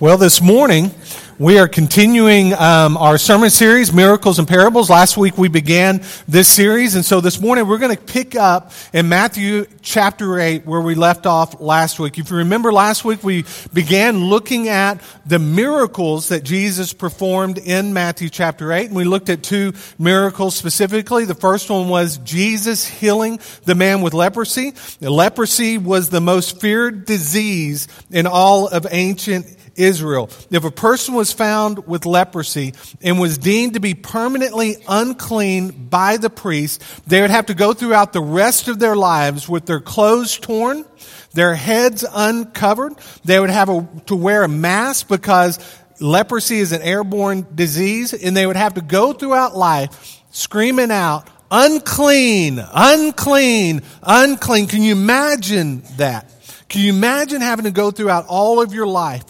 Well, this morning we are continuing um, our sermon series, Miracles and Parables. Last week we began this series, and so this morning we're going to pick up in Matthew chapter 8 where we left off last week. If you remember last week, we began looking at the miracles that Jesus performed in Matthew chapter 8, and we looked at two miracles specifically. The first one was Jesus healing the man with leprosy. Leprosy was the most feared disease in all of ancient Israel. If a person was found with leprosy and was deemed to be permanently unclean by the priest, they would have to go throughout the rest of their lives with their clothes torn, their heads uncovered. They would have a, to wear a mask because leprosy is an airborne disease, and they would have to go throughout life screaming out, unclean, unclean, unclean. Can you imagine that? Can you imagine having to go throughout all of your life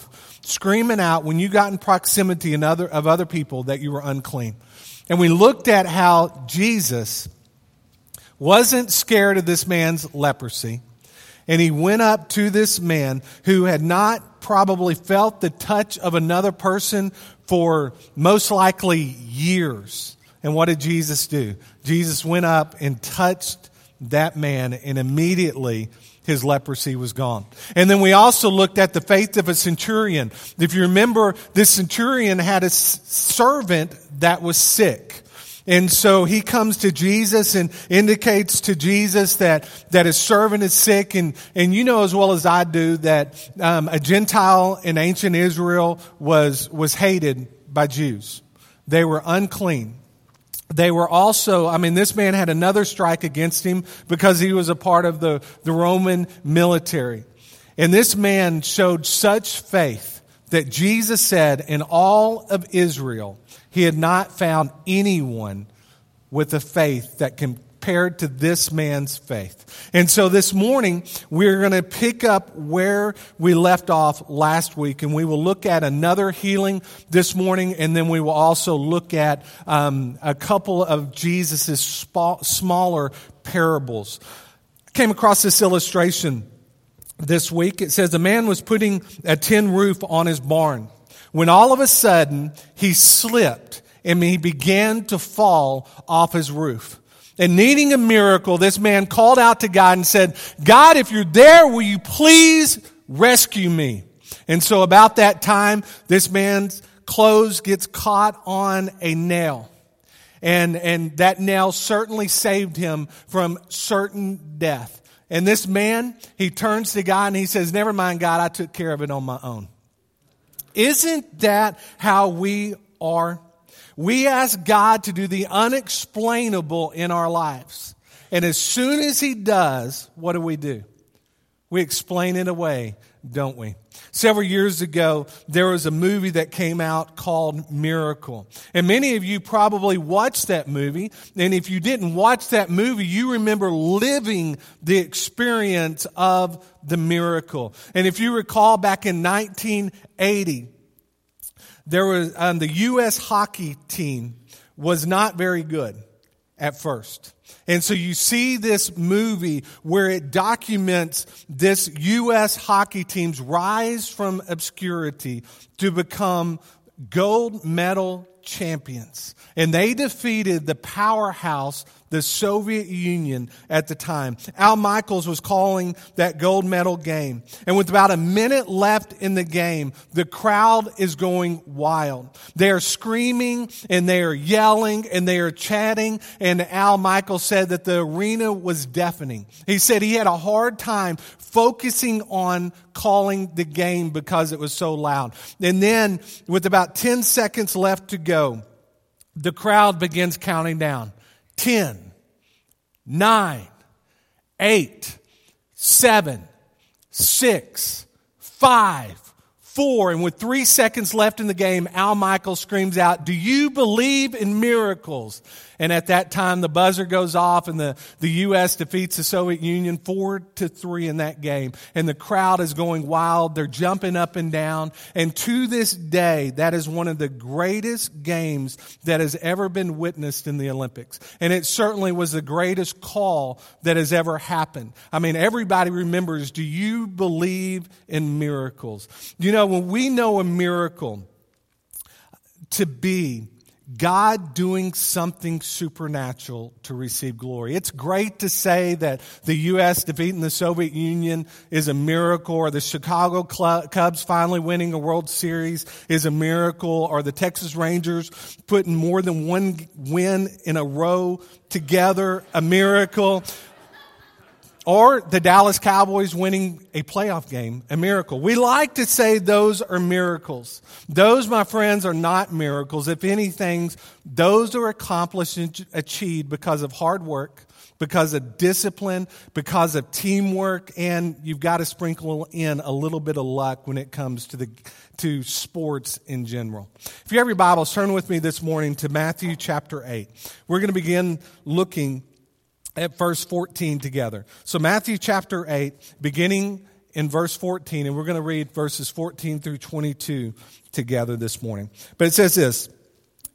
screaming out when you got in proximity of other people that you were unclean. And we looked at how Jesus wasn't scared of this man's leprosy. And he went up to this man who had not probably felt the touch of another person for most likely years. And what did Jesus do? Jesus went up and touched that man, and immediately his leprosy was gone. And then we also looked at the faith of a centurion. If you remember, this centurion had a servant that was sick. And so he comes to Jesus and indicates to Jesus that, that his servant is sick. And, and you know as well as I do that um, a Gentile in ancient Israel was, was hated by Jews. They were unclean. They were also, I mean, this man had another strike against him because he was a part of the, the Roman military. And this man showed such faith that Jesus said in all of Israel, he had not found anyone with a faith that compared to this man's faith. And so this morning, we're going to pick up where we left off last week, and we will look at another healing this morning, and then we will also look at um, a couple of Jesus' smaller parables. I came across this illustration this week. It says a man was putting a tin roof on his barn when all of a sudden he slipped and he began to fall off his roof and needing a miracle, this man called out to God and said, God, if you're there, will you please rescue me? And so about that time, this man's clothes gets caught on a nail. And, and that nail certainly saved him from certain death. And this man, he turns to God and he says, never mind, God, I took care of it on my own. Isn't that how we are? We ask God to do the unexplainable in our lives. And as soon as He does, what do we do? We explain it away, don't we? Several years ago, there was a movie that came out called Miracle. And many of you probably watched that movie. And if you didn't watch that movie, you remember living the experience of the miracle. And if you recall back in 1980, there was um, the U.S. hockey team was not very good at first. And so you see this movie where it documents this U.S. hockey team's rise from obscurity to become gold medal champions. And they defeated the powerhouse the Soviet Union at the time. Al Michaels was calling that gold medal game. And with about a minute left in the game, the crowd is going wild. They are screaming and they are yelling and they are chatting. And Al Michaels said that the arena was deafening. He said he had a hard time focusing on calling the game because it was so loud. And then with about 10 seconds left to go, the crowd begins counting down. 10, 9, 8, 7, 6, 5, 4. And with three seconds left in the game, Al Michaels screams out, Do you believe in miracles? And at that time, the buzzer goes off and the, the U.S. defeats the Soviet Union four to three in that game. And the crowd is going wild. They're jumping up and down. And to this day, that is one of the greatest games that has ever been witnessed in the Olympics. And it certainly was the greatest call that has ever happened. I mean, everybody remembers, do you believe in miracles? You know, when we know a miracle to be God doing something supernatural to receive glory. It's great to say that the U.S. defeating the Soviet Union is a miracle, or the Chicago Cubs finally winning a World Series is a miracle, or the Texas Rangers putting more than one win in a row together, a miracle. Or the Dallas Cowboys winning a playoff game, a miracle. We like to say those are miracles. Those, my friends, are not miracles. If anything, those are accomplished and achieved because of hard work, because of discipline, because of teamwork, and you've got to sprinkle in a little bit of luck when it comes to the to sports in general. If you have your Bibles, turn with me this morning to Matthew chapter 8. We're going to begin looking at verse 14 together. So, Matthew chapter 8, beginning in verse 14, and we're going to read verses 14 through 22 together this morning. But it says this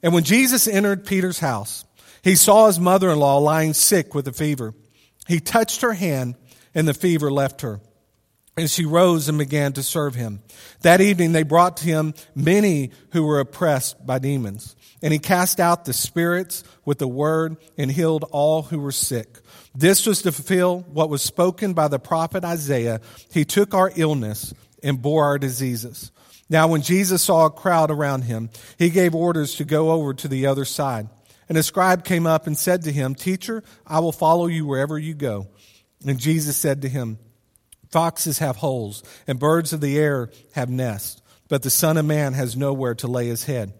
And when Jesus entered Peter's house, he saw his mother in law lying sick with a fever. He touched her hand, and the fever left her. And she rose and began to serve him. That evening they brought to him many who were oppressed by demons. And he cast out the spirits with the word and healed all who were sick. This was to fulfill what was spoken by the prophet Isaiah. He took our illness and bore our diseases. Now when Jesus saw a crowd around him, he gave orders to go over to the other side. And a scribe came up and said to him, Teacher, I will follow you wherever you go. And Jesus said to him, Foxes have holes, and birds of the air have nests, but the Son of Man has nowhere to lay his head.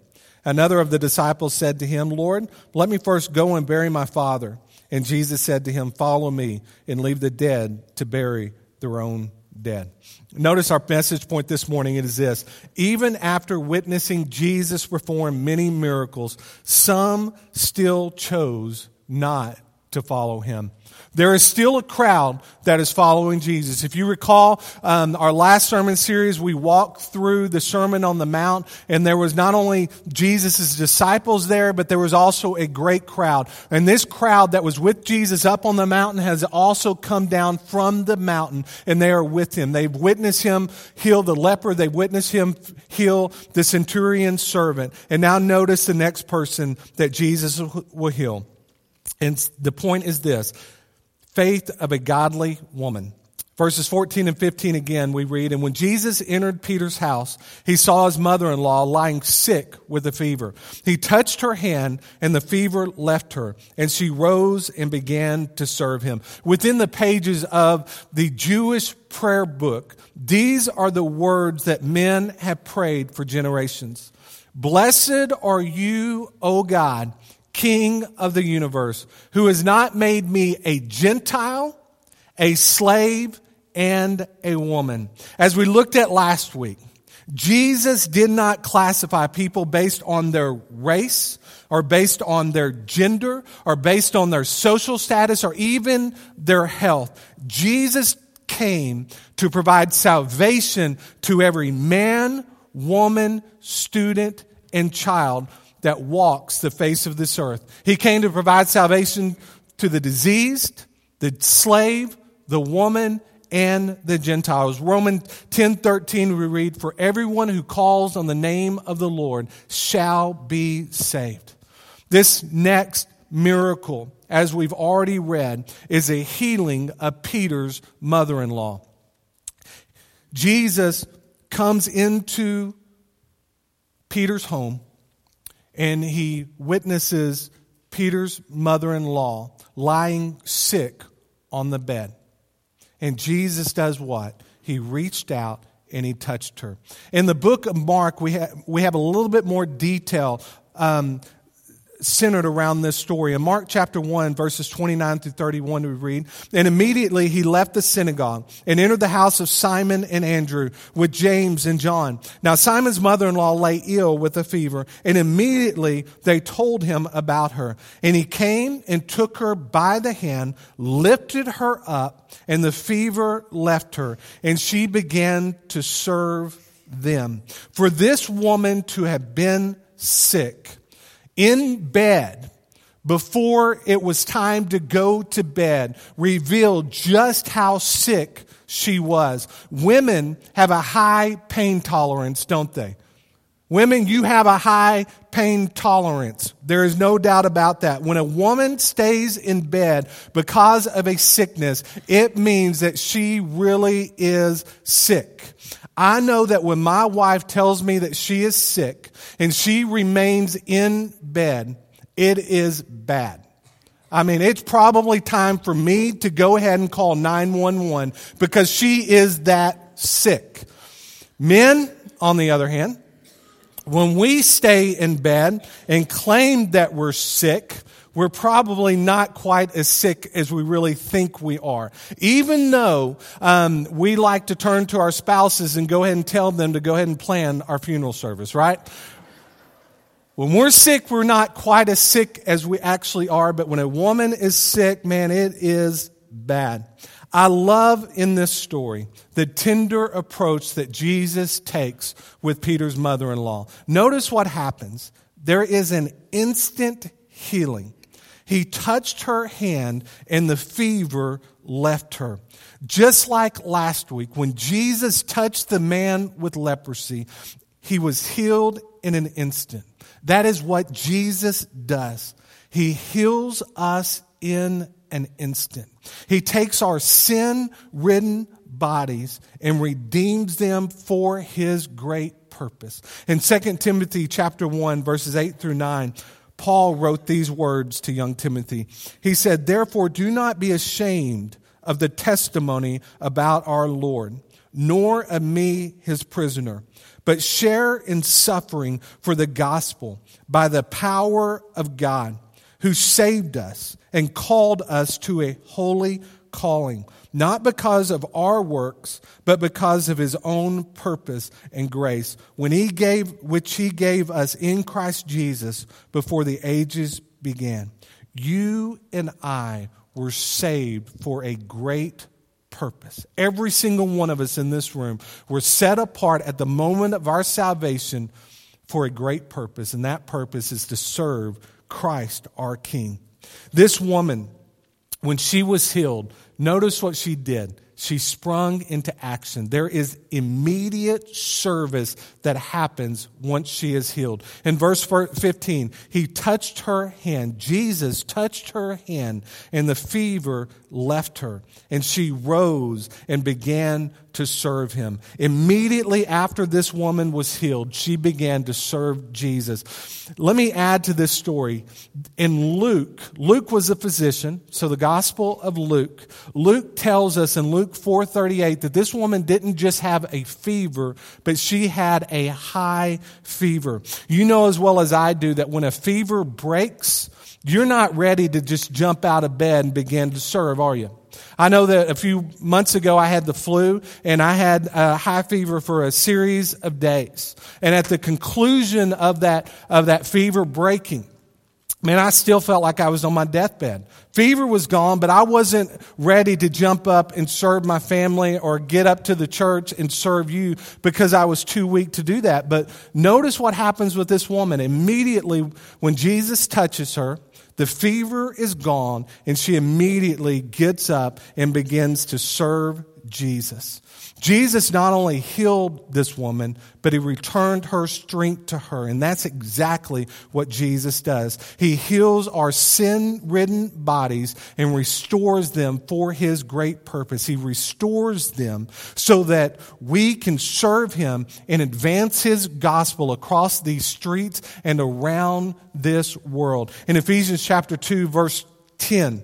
Another of the disciples said to him, Lord, let me first go and bury my father. And Jesus said to him, Follow me and leave the dead to bury their own dead. Notice our message point this morning is this. Even after witnessing Jesus perform many miracles, some still chose not to follow him. There is still a crowd that is following Jesus. If you recall um, our last sermon series, we walked through the Sermon on the Mount, and there was not only Jesus' disciples there, but there was also a great crowd. And this crowd that was with Jesus up on the mountain has also come down from the mountain, and they are with him. They've witnessed him heal the leper. They've witnessed him heal the centurion's servant. And now notice the next person that Jesus will heal. And the point is this faith of a godly woman. Verses 14 and 15 again, we read, And when Jesus entered Peter's house, he saw his mother in law lying sick with a fever. He touched her hand, and the fever left her, and she rose and began to serve him. Within the pages of the Jewish prayer book, these are the words that men have prayed for generations. Blessed are you, O God King of the universe, who has not made me a Gentile, a slave, and a woman. As we looked at last week, Jesus did not classify people based on their race or based on their gender or based on their social status or even their health. Jesus came to provide salvation to every man, woman, student, and child that walks the face of this earth. He came to provide salvation to the diseased, the slave, the woman, and the Gentiles. Romans 10 13, we read, For everyone who calls on the name of the Lord shall be saved. This next miracle, as we've already read, is a healing of Peter's mother in law. Jesus comes into Peter's home and he witnesses Peter's mother in law lying sick on the bed. And Jesus does what? He reached out and he touched her. In the book of Mark, we have, we have a little bit more detail um, centered around this story. In Mark chapter 1, verses 29 through 31, we read, And immediately he left the synagogue and entered the house of Simon and Andrew with James and John. Now Simon's mother-in-law lay ill with a fever, and immediately they told him about her. And he came and took her by the hand, lifted her up, and the fever left her, and she began to serve them. For this woman to have been sick, in bed before it was time to go to bed revealed just how sick she was. Women have a high pain tolerance, don't they? Women, you have a high pain tolerance. There is no doubt about that. When a woman stays in bed because of a sickness, it means that she really is sick. I know that when my wife tells me that she is sick and she remains in bed, it is bad. I mean, it's probably time for me to go ahead and call 911 because she is that sick. Men, on the other hand, when we stay in bed and claim that we're sick, we're probably not quite as sick as we really think we are. Even though um, we like to turn to our spouses and go ahead and tell them to go ahead and plan our funeral service, right? When we're sick, we're not quite as sick as we actually are, but when a woman is sick, man, it is bad. I love in this story the tender approach that Jesus takes with Peter's mother in law. Notice what happens. There is an instant healing. He touched her hand and the fever left her. Just like last week, when Jesus touched the man with leprosy, he was healed in an instant. That is what Jesus does. He heals us in an instant. He takes our sin ridden bodies and redeems them for his great purpose. In 2 Timothy chapter 1 verses 8 through 9, Paul wrote these words to young Timothy. He said, "Therefore do not be ashamed of the testimony about our Lord, nor of me his prisoner, but share in suffering for the gospel by the power of God." who saved us and called us to a holy calling, not because of our works, but because of his own purpose and grace, when he gave, which he gave us in Christ Jesus before the ages began. You and I were saved for a great purpose. Every single one of us in this room were set apart at the moment of our salvation for a great purpose, and that purpose is to serve Christ our King. This woman, when she was healed, notice what she did she sprung into action. There is immediate service that happens once she is healed. In verse 15, he touched her hand. Jesus touched her hand, and the fever left her, and she rose and began to serve him. Immediately after this woman was healed, she began to serve Jesus. Let me add to this story. In Luke, Luke was a physician, so the Gospel of Luke, Luke tells us in Luke 4:38 that this woman didn't just have a fever, but she had a high fever. You know as well as I do that when a fever breaks, you're not ready to just jump out of bed and begin to serve, are you? I know that a few months ago I had the flu and I had a high fever for a series of days. And at the conclusion of that, of that fever breaking, man, I still felt like I was on my deathbed. Fever was gone, but I wasn't ready to jump up and serve my family or get up to the church and serve you because I was too weak to do that. But notice what happens with this woman. Immediately when Jesus touches her, the fever is gone, and she immediately gets up and begins to serve Jesus. Jesus not only healed this woman, but he returned her strength to her. And that's exactly what Jesus does. He heals our sin ridden bodies and restores them for his great purpose. He restores them so that we can serve him and advance his gospel across these streets and around this world. In Ephesians chapter 2, verse 10,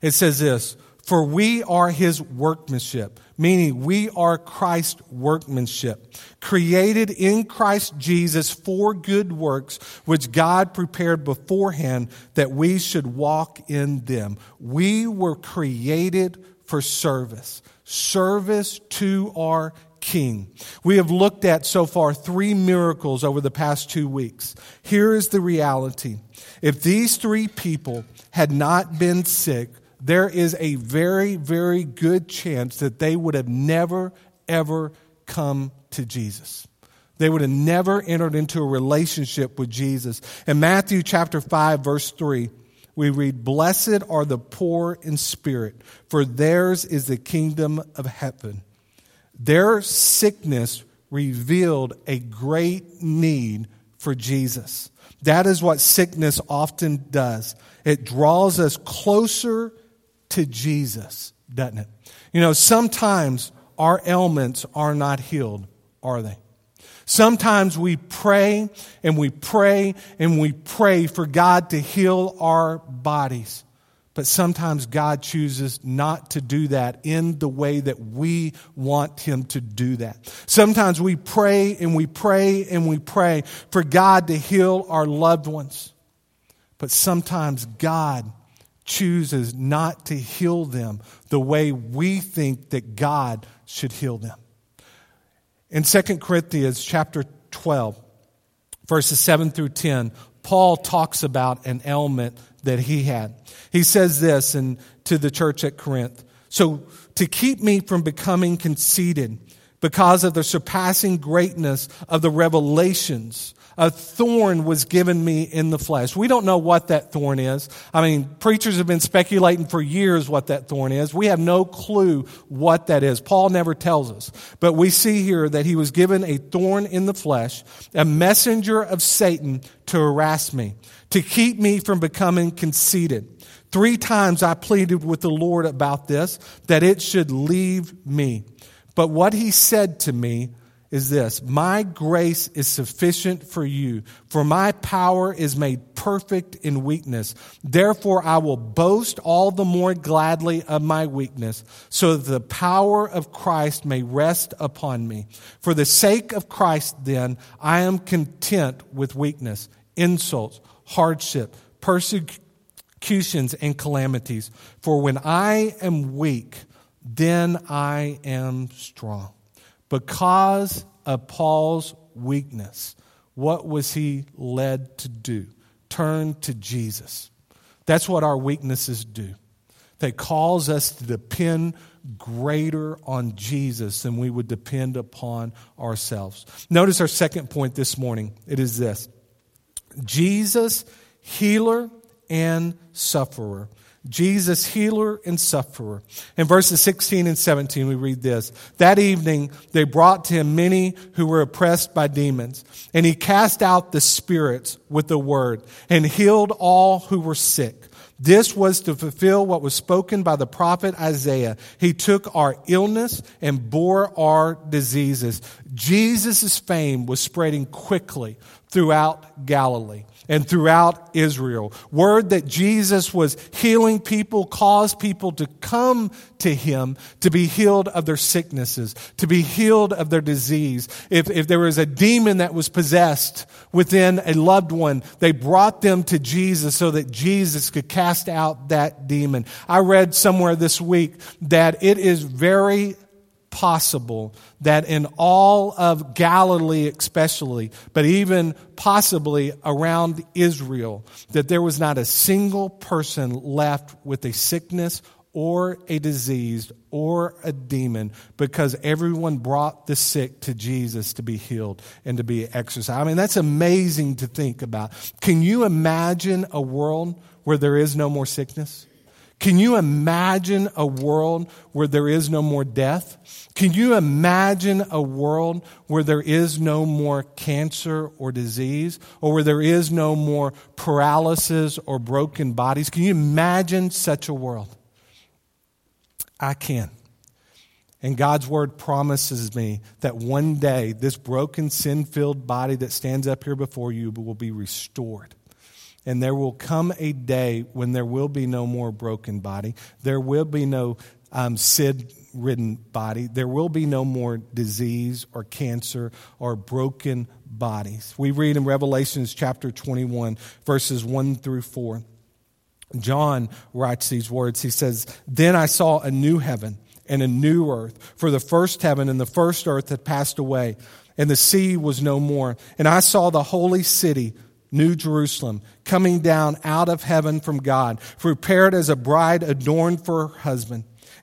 it says this, For we are his workmanship meaning we are Christ's workmanship, created in Christ Jesus for good works, which God prepared beforehand that we should walk in them. We were created for service, service to our King. We have looked at so far three miracles over the past two weeks. Here is the reality. If these three people had not been sick, there is a very, very good chance that they would have never, ever come to Jesus. They would have never entered into a relationship with Jesus. In Matthew chapter 5, verse 3, we read, Blessed are the poor in spirit, for theirs is the kingdom of heaven. Their sickness revealed a great need for Jesus. That is what sickness often does. It draws us closer to Jesus, doesn't it? You know, sometimes our ailments are not healed, are they? Sometimes we pray and we pray and we pray for God to heal our bodies. But sometimes God chooses not to do that in the way that we want Him to do that. Sometimes we pray and we pray and we pray for God to heal our loved ones. But sometimes God chooses not to heal them the way we think that God should heal them. In 2 Corinthians chapter 12, verses 7 through 10, Paul talks about an ailment that he had. He says this in, to the church at Corinth. So to keep me from becoming conceited because of the surpassing greatness of the revelations, a thorn was given me in the flesh. We don't know what that thorn is. I mean, preachers have been speculating for years what that thorn is. We have no clue what that is. Paul never tells us. But we see here that he was given a thorn in the flesh, a messenger of Satan to harass me, to keep me from becoming conceited. Three times I pleaded with the Lord about this, that it should leave me. But what he said to me is this My grace is sufficient for you, for my power is made perfect in weakness. Therefore, I will boast all the more gladly of my weakness, so that the power of Christ may rest upon me. For the sake of Christ, then, I am content with weakness, insults, hardship, persecutions, and calamities. For when I am weak, then I am strong. Because of Paul's weakness, what was he led to do? Turn to Jesus. That's what our weaknesses do. They cause us to depend greater on Jesus than we would depend upon ourselves. Notice our second point this morning. It is this Jesus, healer and sufferer. Jesus, healer and sufferer. In verses 16 and 17, we read this. That evening, they brought to him many who were oppressed by demons, and he cast out the spirits with the word and healed all who were sick. This was to fulfill what was spoken by the prophet Isaiah. He took our illness and bore our diseases. Jesus' fame was spreading quickly throughout Galilee and throughout Israel. Word that Jesus was healing people caused people to come to him to be healed of their sicknesses, to be healed of their disease. If, if there was a demon that was possessed within a loved one, they brought them to Jesus so that Jesus could cast out that demon. I read somewhere this week that it is very possible that in all of Galilee, especially, but even possibly around Israel, that there was not a single person left with a sickness or a disease or a demon because everyone brought the sick to Jesus to be healed and to be exorcised. I mean, that's amazing to think about. Can you imagine a world where there is no more sickness? Can you imagine a world where there is no more death? Can you imagine a world where there is no more cancer or disease, or where there is no more paralysis or broken bodies? Can you imagine such a world? I can. And God's word promises me that one day this broken, sin filled body that stands up here before you will be restored. And there will come a day when there will be no more broken body. There will be no um, SID ridden body. There will be no more disease or cancer or broken bodies. We read in Revelations chapter 21, verses 1 through 4. John writes these words. He says, Then I saw a new heaven and a new earth, for the first heaven and the first earth had passed away, and the sea was no more. And I saw the holy city New Jerusalem, coming down out of heaven from God, prepared as a bride adorned for her husband.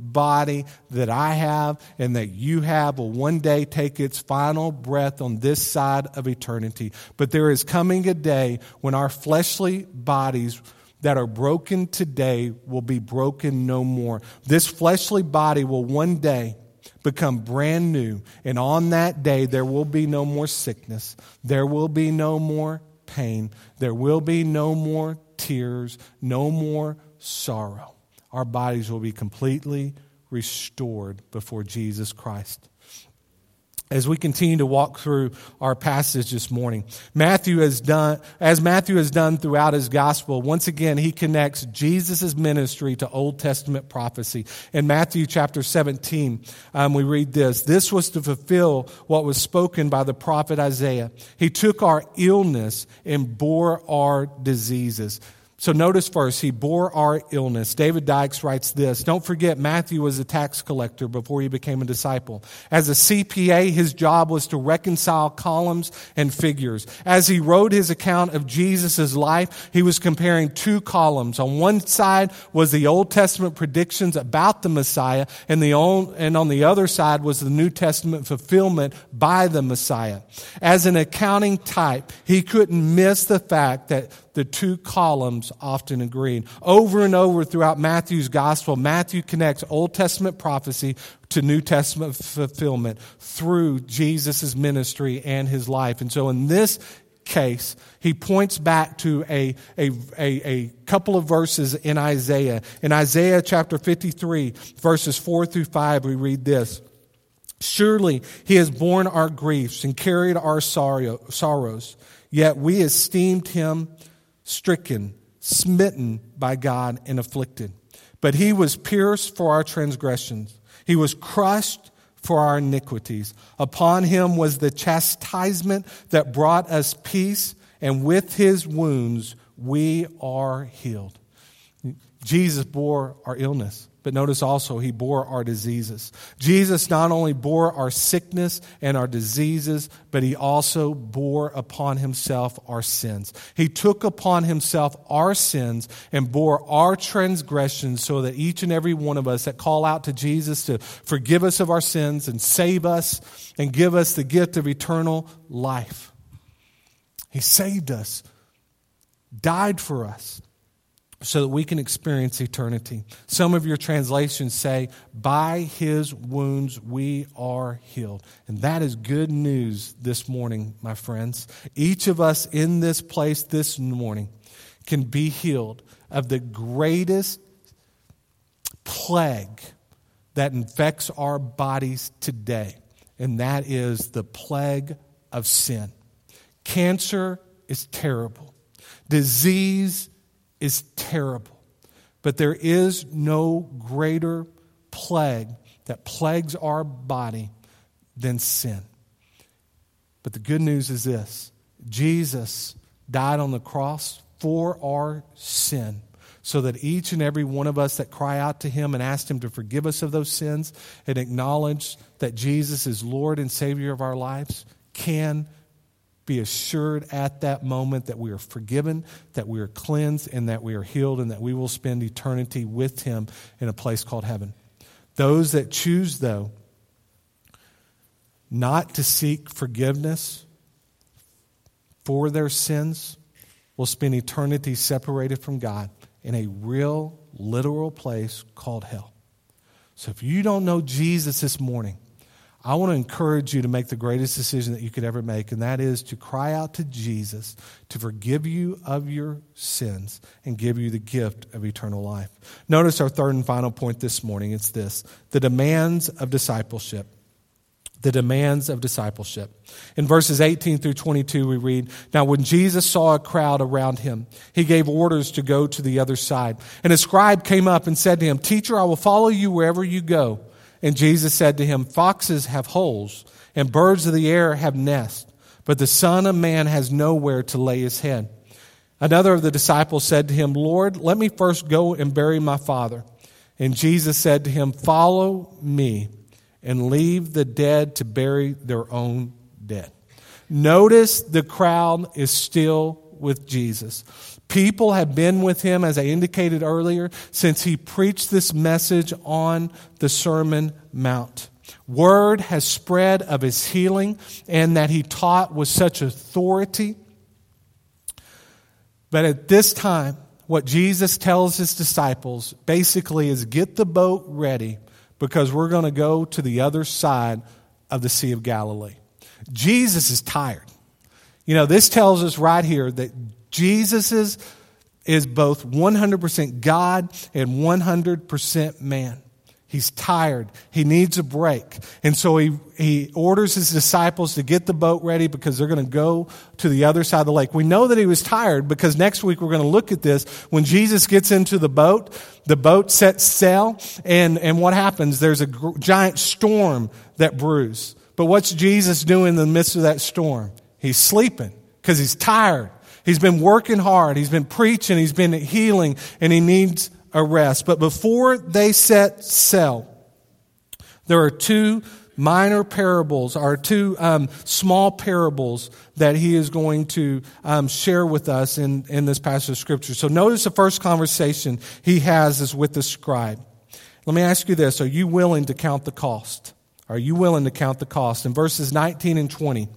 body that I have and that you have will one day take its final breath on this side of eternity. But there is coming a day when our fleshly bodies that are broken today will be broken no more. This fleshly body will one day become brand new. And on that day, there will be no more sickness. There will be no more pain. There will be no more tears, no more sorrow our bodies will be completely restored before Jesus Christ. As we continue to walk through our passage this morning, Matthew has done, as Matthew has done throughout his gospel, once again, he connects Jesus' ministry to Old Testament prophecy. In Matthew chapter 17, um, we read this This was to fulfill what was spoken by the prophet Isaiah. He took our illness and bore our diseases. So notice first, he bore our illness. David Dykes writes this Don't forget, Matthew was a tax collector before he became a disciple. As a CPA, his job was to reconcile columns and figures. As he wrote his account of Jesus' life, he was comparing two columns. On one side was the Old Testament predictions about the Messiah, and, the old, and on the other side was the New Testament fulfillment by the Messiah. As an accounting type, he couldn't miss the fact that the two columns often agreed. Over and over throughout Matthew's gospel, Matthew connects Old Testament prophecy to New Testament fulfillment through Jesus' ministry and his life. And so in this case, he points back to a, a, a, a, couple of verses in Isaiah. In Isaiah chapter 53, verses 4 through 5, we read this. Surely he has borne our griefs and carried our sorrow, sorrows, yet we esteemed him stricken, smitten by God, and afflicted. But he was pierced for our transgressions, he was crushed for our iniquities. Upon him was the chastisement that brought us peace, and with his wounds we are healed. Jesus bore our illness. But notice also, he bore our diseases. Jesus not only bore our sickness and our diseases, but he also bore upon himself our sins. He took upon himself our sins and bore our transgressions so that each and every one of us that call out to Jesus to forgive us of our sins and save us and give us the gift of eternal life. He saved us, died for us so that we can experience eternity. Some of your translations say, By his wounds we are healed. And that is good news this morning, my friends. Each of us in this place this morning can be healed of the greatest plague that infects our bodies today, and that is the plague of sin. Cancer is terrible. Disease is terrible. But there is no greater plague that plagues our body than sin. But the good news is this Jesus died on the cross for our sin so that each and every one of us that cry out to him and ask him to forgive us of those sins and acknowledge that Jesus is Lord and Savior of our lives can be assured at that moment that we are forgiven, that we are cleansed, and that we are healed, and that we will spend eternity with Him in a place called heaven. Those that choose, though, not to seek forgiveness for their sins will spend eternity separated from God in a real, literal place called hell. So if you don't know Jesus this morning, I want to encourage you to make the greatest decision that you could ever make, and that is to cry out to Jesus to forgive you of your sins and give you the gift of eternal life. Notice our third and final point this morning it's this the demands of discipleship. The demands of discipleship. In verses 18 through 22, we read Now, when Jesus saw a crowd around him, he gave orders to go to the other side. And a scribe came up and said to him, Teacher, I will follow you wherever you go. And Jesus said to him, Foxes have holes, and birds of the air have nests, but the Son of Man has nowhere to lay his head. Another of the disciples said to him, Lord, let me first go and bury my father. And Jesus said to him, Follow me and leave the dead to bury their own dead. Notice the crowd is still with Jesus. People have been with him, as I indicated earlier, since he preached this message on the Sermon Mount. Word has spread of his healing and that he taught with such authority. But at this time, what Jesus tells his disciples basically is get the boat ready because we're going to go to the other side of the Sea of Galilee. Jesus is tired. You know, this tells us right here that Jesus is, both 100% God and 100% man. He's tired. He needs a break. And so he, he orders his disciples to get the boat ready because they're going to go to the other side of the lake. We know that he was tired because next week we're going to look at this. When Jesus gets into the boat, the boat sets sail, and, and what happens? There's a gr- giant storm that brews. But what's Jesus doing in the midst of that storm? He's sleeping because he's tired. He's been working hard. He's been preaching. He's been healing, and he needs a rest. But before they set sail, there are two minor parables, or two um, small parables that he is going to um, share with us in, in this passage of Scripture. So notice the first conversation he has is with the scribe. Let me ask you this Are you willing to count the cost? Are you willing to count the cost? In verses 19 and 20,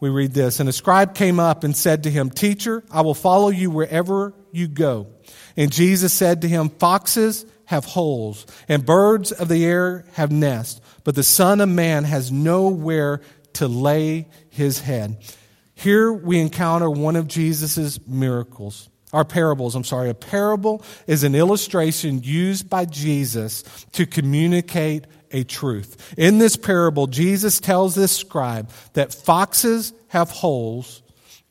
we read this And a scribe came up and said to him, Teacher, I will follow you wherever you go. And Jesus said to him, Foxes have holes, and birds of the air have nests, but the Son of Man has nowhere to lay his head. Here we encounter one of Jesus' miracles. Our parables, I'm sorry. A parable is an illustration used by Jesus to communicate a truth. In this parable, Jesus tells this scribe that foxes have holes,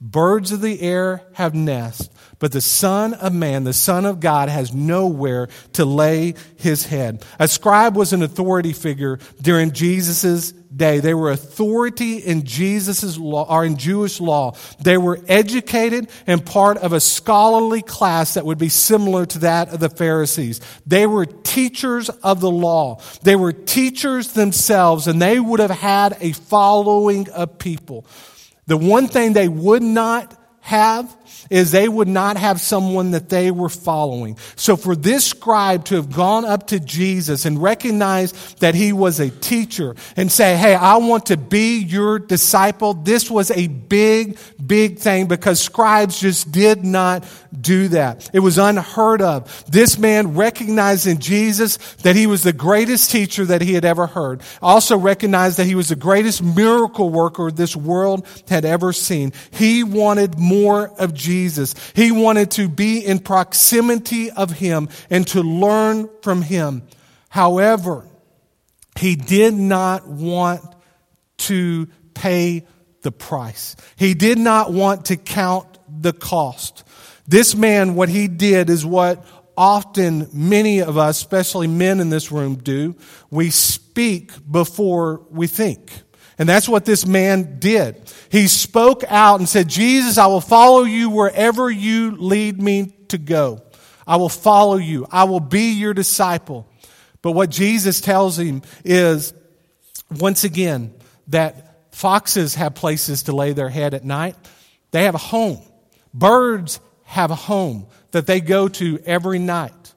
birds of the air have nests, but the Son of Man, the Son of God, has nowhere to lay his head. A scribe was an authority figure during Jesus' day. They were authority in Jesus' law, or in Jewish law. They were educated and part of a scholarly class that would be similar to that of the Pharisees. They were teachers of the law. They were teachers themselves, and they would have had a following of people. The one thing they would not have is they would not have someone that they were following. So for this scribe to have gone up to Jesus and recognize that he was a teacher and say, Hey, I want to be your disciple. This was a big, big thing because scribes just did not do that. It was unheard of. This man recognized in Jesus that he was the greatest teacher that he had ever heard. Also recognized that he was the greatest miracle worker this world had ever seen. He wanted more of Jesus. He wanted to be in proximity of Him and to learn from Him. However, he did not want to pay the price. He did not want to count the cost. This man, what he did is what often many of us, especially men in this room, do. We speak before we think. And that's what this man did. He spoke out and said, Jesus, I will follow you wherever you lead me to go. I will follow you. I will be your disciple. But what Jesus tells him is, once again, that foxes have places to lay their head at night. They have a home. Birds have a home that they go to every night.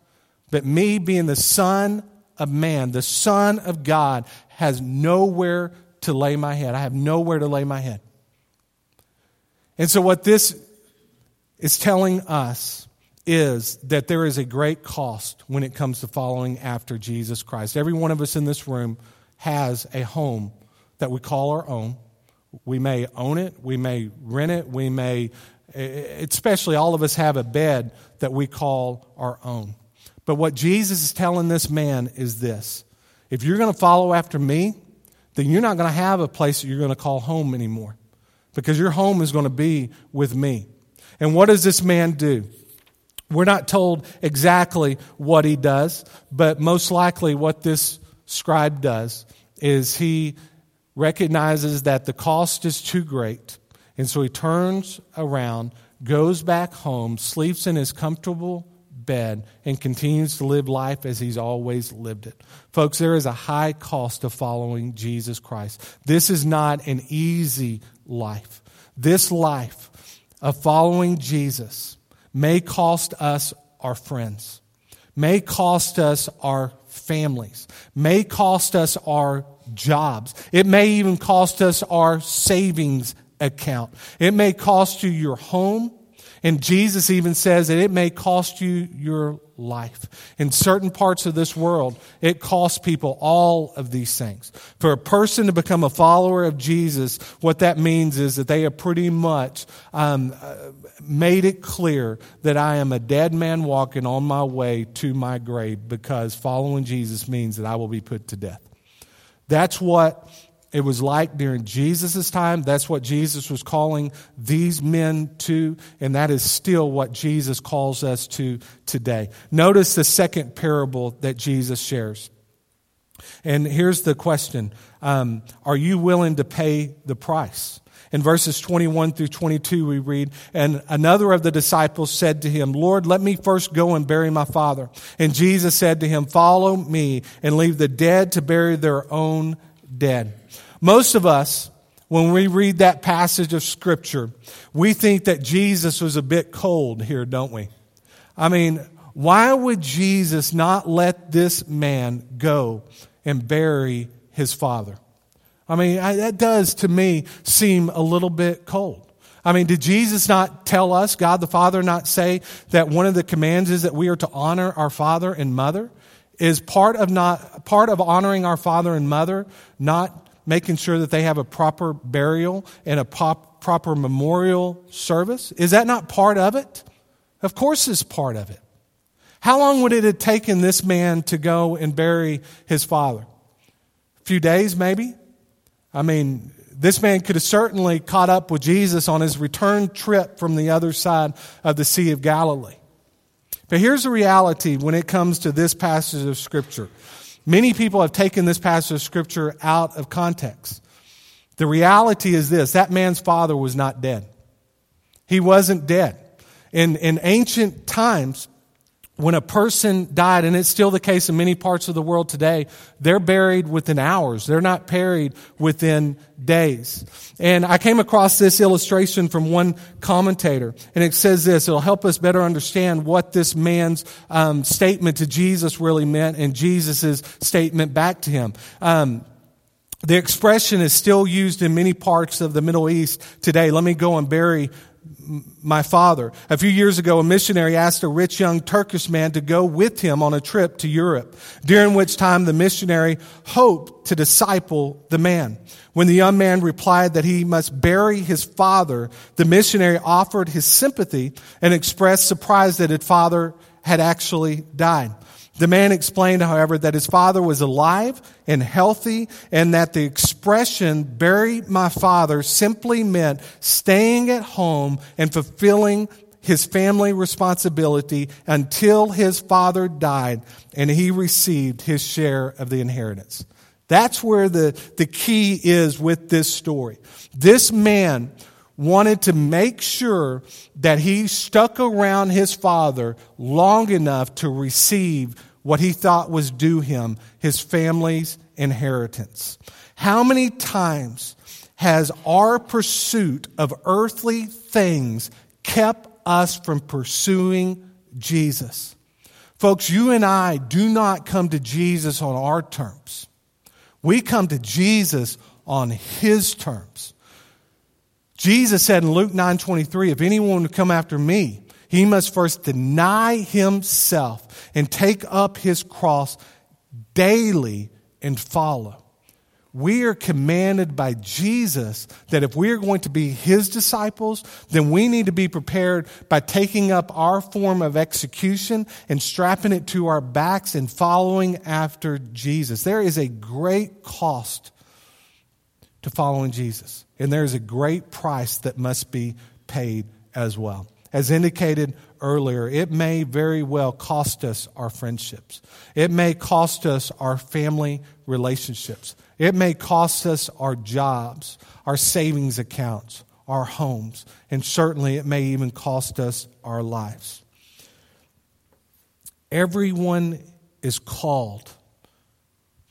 But me being the son of man, the son of God, has nowhere to lay my head. I have nowhere to lay my head. And so, what this is telling us is that there is a great cost when it comes to following after Jesus Christ. Every one of us in this room has a home that we call our own. We may own it, we may rent it, we may, especially all of us have a bed that we call our own. But what Jesus is telling this man is this if you're going to follow after me, then you're not going to have a place that you're going to call home anymore because your home is going to be with me. And what does this man do? We're not told exactly what he does, but most likely what this scribe does is he recognizes that the cost is too great. And so he turns around, goes back home, sleeps in his comfortable bed, and continues to live life as he's always lived it. Folks, there is a high cost of following Jesus Christ. This is not an easy life. This life of following Jesus may cost us our friends, may cost us our families, may cost us our jobs. It may even cost us our savings account. It may cost you your home. And Jesus even says that it may cost you your life. In certain parts of this world, it costs people all of these things. For a person to become a follower of Jesus, what that means is that they have pretty much um, uh, made it clear that I am a dead man walking on my way to my grave because following Jesus means that I will be put to death. That's what it was like during Jesus' time. That's what Jesus was calling these men to, and that is still what Jesus calls us to today. Notice the second parable that Jesus shares. And here's the question um, Are you willing to pay the price? In verses 21 through 22, we read, And another of the disciples said to him, Lord, let me first go and bury my father. And Jesus said to him, Follow me and leave the dead to bury their own dead. Most of us, when we read that passage of Scripture, we think that Jesus was a bit cold here, don't we? I mean, why would Jesus not let this man go and bury his father? I mean, I, that does to me seem a little bit cold. I mean, did Jesus not tell us, God the Father not say that one of the commands is that we are to honor our father and mother? Is part of not part of honoring our father and mother not making sure that they have a proper burial and a pop, proper memorial service? Is that not part of it? Of course it's part of it. How long would it have taken this man to go and bury his father? A few days, maybe? I mean, this man could have certainly caught up with Jesus on his return trip from the other side of the Sea of Galilee. But here's the reality when it comes to this passage of Scripture. Many people have taken this passage of Scripture out of context. The reality is this that man's father was not dead. He wasn't dead. In, in ancient times, when a person died, and it's still the case in many parts of the world today, they're buried within hours. They're not buried within days. And I came across this illustration from one commentator, and it says this. It'll help us better understand what this man's um, statement to Jesus really meant and Jesus' statement back to him. Um, the expression is still used in many parts of the Middle East today. Let me go and bury my father. A few years ago, a missionary asked a rich young Turkish man to go with him on a trip to Europe, during which time the missionary hoped to disciple the man. When the young man replied that he must bury his father, the missionary offered his sympathy and expressed surprise that his father had actually died. The man explained, however, that his father was alive and healthy and that the expression bury my father simply meant staying at home and fulfilling his family responsibility until his father died and he received his share of the inheritance. That's where the, the key is with this story. This man wanted to make sure that he stuck around his father long enough to receive what he thought was due him, his family's inheritance. How many times has our pursuit of earthly things kept us from pursuing Jesus? Folks, you and I do not come to Jesus on our terms. We come to Jesus on his terms. Jesus said in Luke 9:23, if anyone would come after me, he must first deny himself and take up his cross daily and follow. We are commanded by Jesus that if we are going to be his disciples, then we need to be prepared by taking up our form of execution and strapping it to our backs and following after Jesus. There is a great cost to following Jesus, and there is a great price that must be paid as well. As indicated earlier, it may very well cost us our friendships. It may cost us our family relationships. It may cost us our jobs, our savings accounts, our homes, and certainly it may even cost us our lives. Everyone is called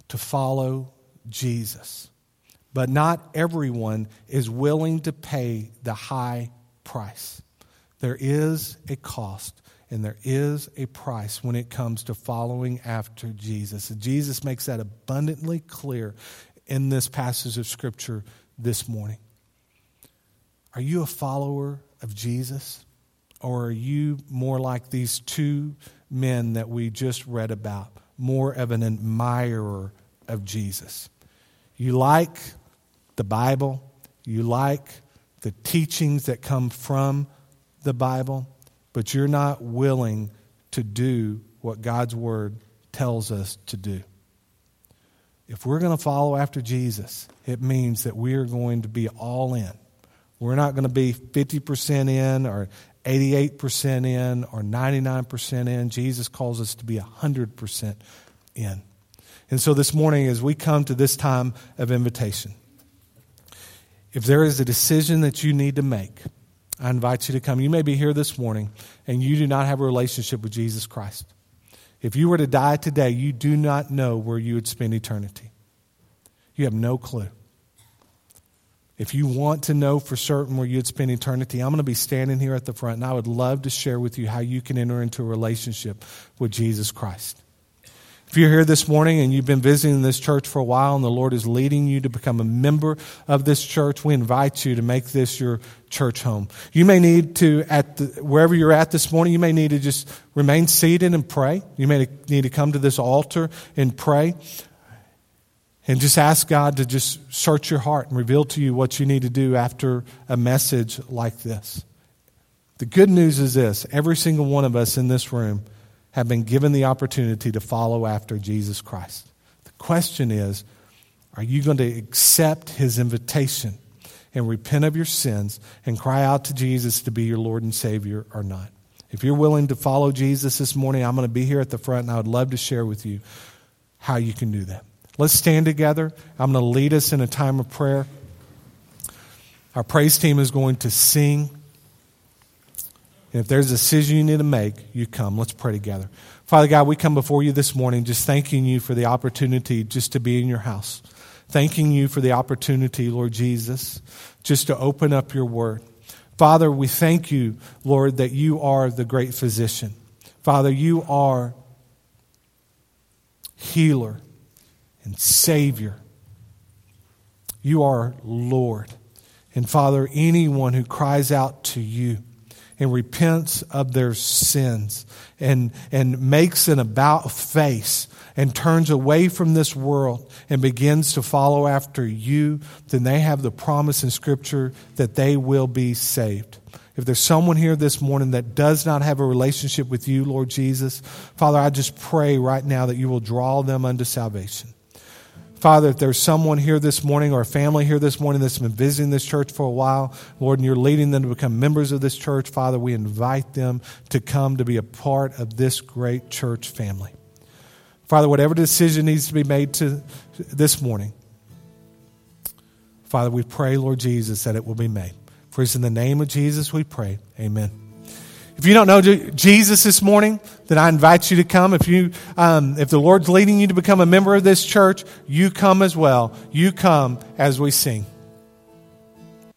to follow Jesus, but not everyone is willing to pay the high price. There is a cost and there is a price when it comes to following after Jesus. And Jesus makes that abundantly clear in this passage of Scripture this morning. Are you a follower of Jesus? Or are you more like these two men that we just read about, more of an admirer of Jesus? You like the Bible, you like the teachings that come from the Bible, but you're not willing to do what God's Word tells us to do. If we're going to follow after Jesus, it means that we are going to be all in. We're not going to be 50% in or 88% in or 99% in. Jesus calls us to be 100% in. And so this morning, as we come to this time of invitation, if there is a decision that you need to make, I invite you to come. You may be here this morning and you do not have a relationship with Jesus Christ. If you were to die today, you do not know where you would spend eternity. You have no clue. If you want to know for certain where you'd spend eternity, I'm going to be standing here at the front and I would love to share with you how you can enter into a relationship with Jesus Christ. If you're here this morning and you've been visiting this church for a while and the Lord is leading you to become a member of this church, we invite you to make this your church home. You may need to, at the, wherever you're at this morning, you may need to just remain seated and pray. You may need to come to this altar and pray and just ask God to just search your heart and reveal to you what you need to do after a message like this. The good news is this every single one of us in this room have been given the opportunity to follow after Jesus Christ. The question is are you going to accept his invitation and repent of your sins and cry out to Jesus to be your Lord and Savior or not? If you're willing to follow Jesus this morning, I'm going to be here at the front and I would love to share with you how you can do that. Let's stand together. I'm going to lead us in a time of prayer. Our praise team is going to sing. And if there's a decision you need to make, you come. Let's pray together. Father God, we come before you this morning just thanking you for the opportunity just to be in your house. Thanking you for the opportunity, Lord Jesus, just to open up your word. Father, we thank you, Lord, that you are the great physician. Father, you are healer and Savior. You are Lord. And Father, anyone who cries out to you, and repents of their sins and, and makes an about face and turns away from this world and begins to follow after you, then they have the promise in Scripture that they will be saved. If there's someone here this morning that does not have a relationship with you, Lord Jesus, Father, I just pray right now that you will draw them unto salvation. Father, if there's someone here this morning or a family here this morning that's been visiting this church for a while, Lord, and you're leading them to become members of this church, Father, we invite them to come to be a part of this great church family. Father, whatever decision needs to be made to this morning, Father, we pray, Lord Jesus, that it will be made. For it's in the name of Jesus we pray. Amen. If you don't know Jesus this morning, then I invite you to come. If you, um, if the Lord's leading you to become a member of this church, you come as well. You come as we sing.